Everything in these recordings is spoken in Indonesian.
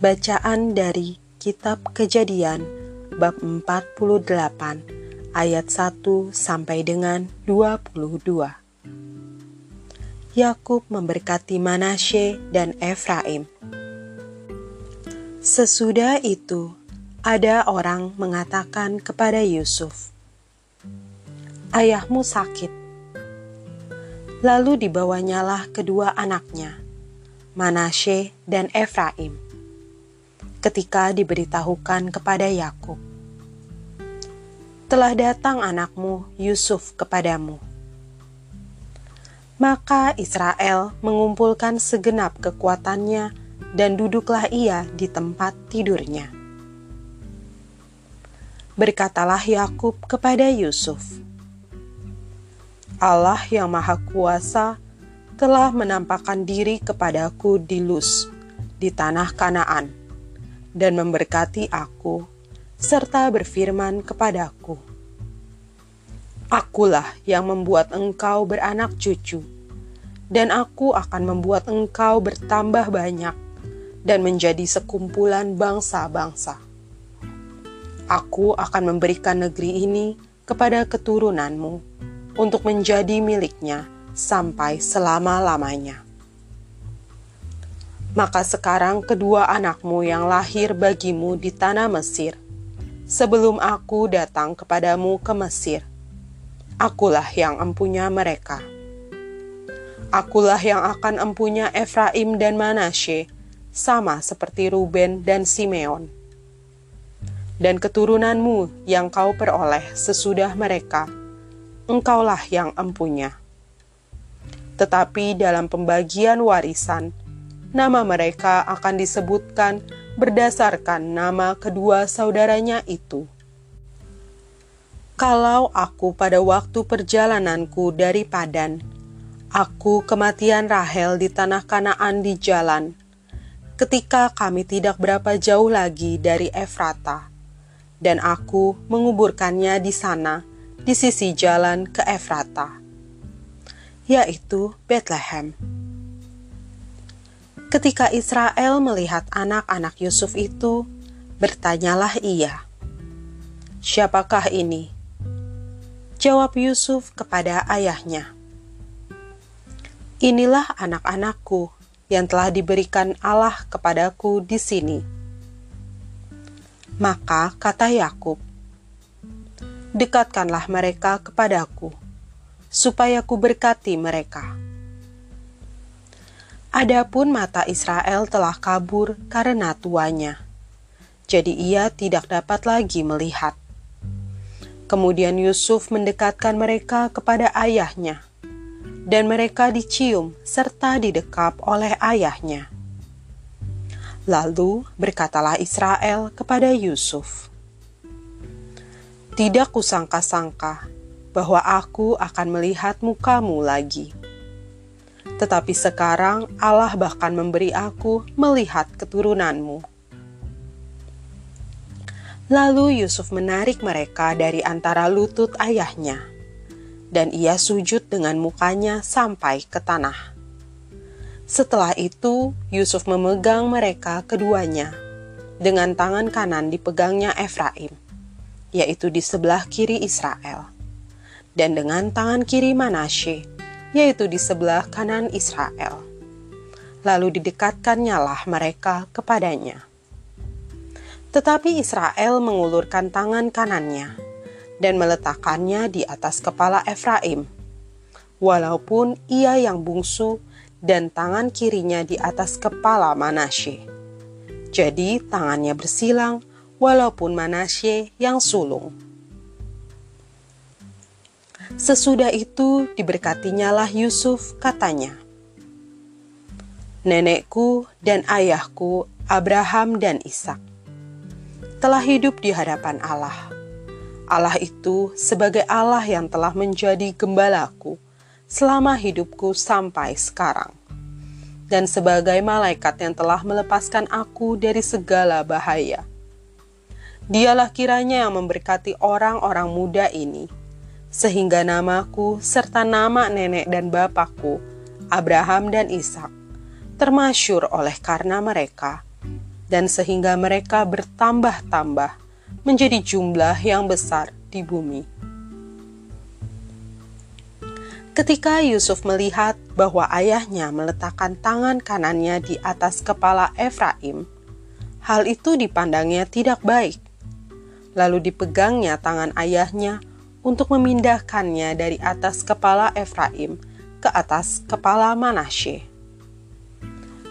Bacaan dari Kitab Kejadian bab 48 ayat 1 sampai dengan 22. Yakub memberkati Manasye dan Efraim. Sesudah itu, ada orang mengatakan kepada Yusuf, "Ayahmu sakit." Lalu dibawanyalah kedua anaknya, Manasye dan Efraim. Ketika diberitahukan kepada Yakub, "Telah datang anakmu Yusuf kepadamu." Maka Israel mengumpulkan segenap kekuatannya dan duduklah ia di tempat tidurnya. Berkatalah Yakub kepada Yusuf, Allah yang Maha Kuasa telah menampakkan diri kepadaku di Luz, di tanah Kanaan, dan memberkati aku, serta berfirman kepadaku, Akulah yang membuat engkau beranak cucu, dan aku akan membuat engkau bertambah banyak dan menjadi sekumpulan bangsa-bangsa. Aku akan memberikan negeri ini kepada keturunanmu untuk menjadi miliknya sampai selama-lamanya. Maka sekarang kedua anakmu yang lahir bagimu di tanah Mesir, sebelum aku datang kepadamu ke Mesir, akulah yang empunya mereka. Akulah yang akan empunya Efraim dan Manasye, sama seperti Ruben dan Simeon. Dan keturunanmu yang kau peroleh sesudah mereka, engkaulah yang empunya. Tetapi dalam pembagian warisan, nama mereka akan disebutkan berdasarkan nama kedua saudaranya itu. Kalau aku pada waktu perjalananku dari Padan, aku kematian Rahel di tanah Kanaan di jalan, ketika kami tidak berapa jauh lagi dari Efrata, dan aku menguburkannya di sana di sisi jalan ke Efrata, yaitu Bethlehem. Ketika Israel melihat anak-anak Yusuf itu, bertanyalah ia, "Siapakah ini?" Jawab Yusuf kepada ayahnya, "Inilah anak-anakku yang telah diberikan Allah kepadaku di sini." Maka kata Yakub, dekatkanlah mereka kepadaku, supaya ku berkati mereka. Adapun mata Israel telah kabur karena tuanya, jadi ia tidak dapat lagi melihat. Kemudian Yusuf mendekatkan mereka kepada ayahnya, dan mereka dicium serta didekap oleh ayahnya. Lalu berkatalah Israel kepada Yusuf, tidak kusangka-sangka bahwa aku akan melihat mukamu lagi. Tetapi sekarang Allah bahkan memberi aku melihat keturunanmu. Lalu Yusuf menarik mereka dari antara lutut ayahnya, dan ia sujud dengan mukanya sampai ke tanah. Setelah itu, Yusuf memegang mereka keduanya, dengan tangan kanan dipegangnya Efraim yaitu di sebelah kiri Israel, dan dengan tangan kiri Manasye, yaitu di sebelah kanan Israel. Lalu didekatkannya mereka kepadanya. Tetapi Israel mengulurkan tangan kanannya dan meletakkannya di atas kepala Efraim, walaupun ia yang bungsu dan tangan kirinya di atas kepala Manasye. Jadi tangannya bersilang walaupun Manasye yang sulung. Sesudah itu diberkatinya lah Yusuf katanya, Nenekku dan ayahku Abraham dan Ishak telah hidup di hadapan Allah. Allah itu sebagai Allah yang telah menjadi gembalaku selama hidupku sampai sekarang. Dan sebagai malaikat yang telah melepaskan aku dari segala bahaya Dialah kiranya yang memberkati orang-orang muda ini, sehingga namaku serta nama nenek dan bapakku, Abraham dan Ishak, termasyur oleh karena mereka, dan sehingga mereka bertambah-tambah menjadi jumlah yang besar di bumi. Ketika Yusuf melihat bahwa ayahnya meletakkan tangan kanannya di atas kepala Efraim, hal itu dipandangnya tidak baik. Lalu dipegangnya tangan ayahnya untuk memindahkannya dari atas kepala Efraim ke atas kepala Manasye.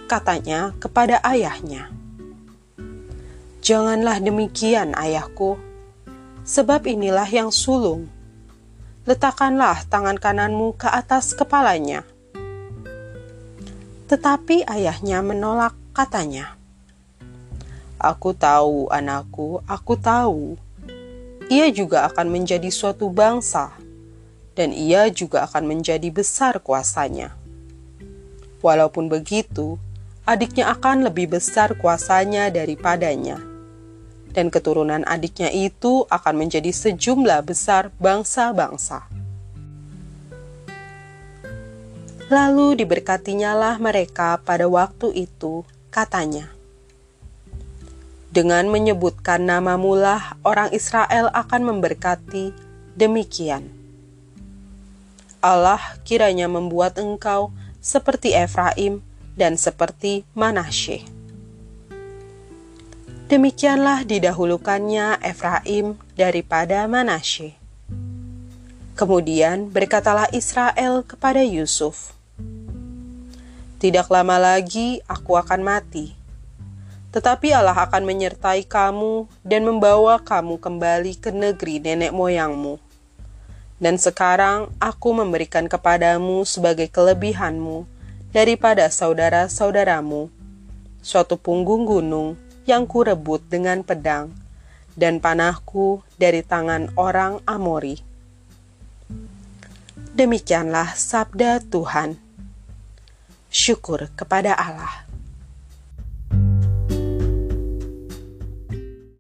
Katanya kepada ayahnya, Janganlah demikian, ayahku, sebab inilah yang sulung. Letakkanlah tangan kananmu ke atas kepalanya. Tetapi ayahnya menolak, katanya, "Aku tahu, anakku, aku tahu. Ia juga akan menjadi suatu bangsa, dan ia juga akan menjadi besar kuasanya. Walaupun begitu, adiknya akan lebih besar kuasanya daripadanya." dan keturunan adiknya itu akan menjadi sejumlah besar bangsa-bangsa. Lalu diberkatinyalah mereka pada waktu itu, katanya. Dengan menyebutkan nama mulah orang Israel akan memberkati demikian. Allah kiranya membuat engkau seperti Efraim dan seperti Manasye Demikianlah didahulukannya Efraim daripada Manasye. Kemudian berkatalah Israel kepada Yusuf, "Tidak lama lagi aku akan mati, tetapi Allah akan menyertai kamu dan membawa kamu kembali ke negeri nenek moyangmu. Dan sekarang aku memberikan kepadamu sebagai kelebihanmu daripada saudara-saudaramu suatu punggung gunung." yang kurebut dengan pedang, dan panahku dari tangan orang Amori. Demikianlah sabda Tuhan. Syukur kepada Allah.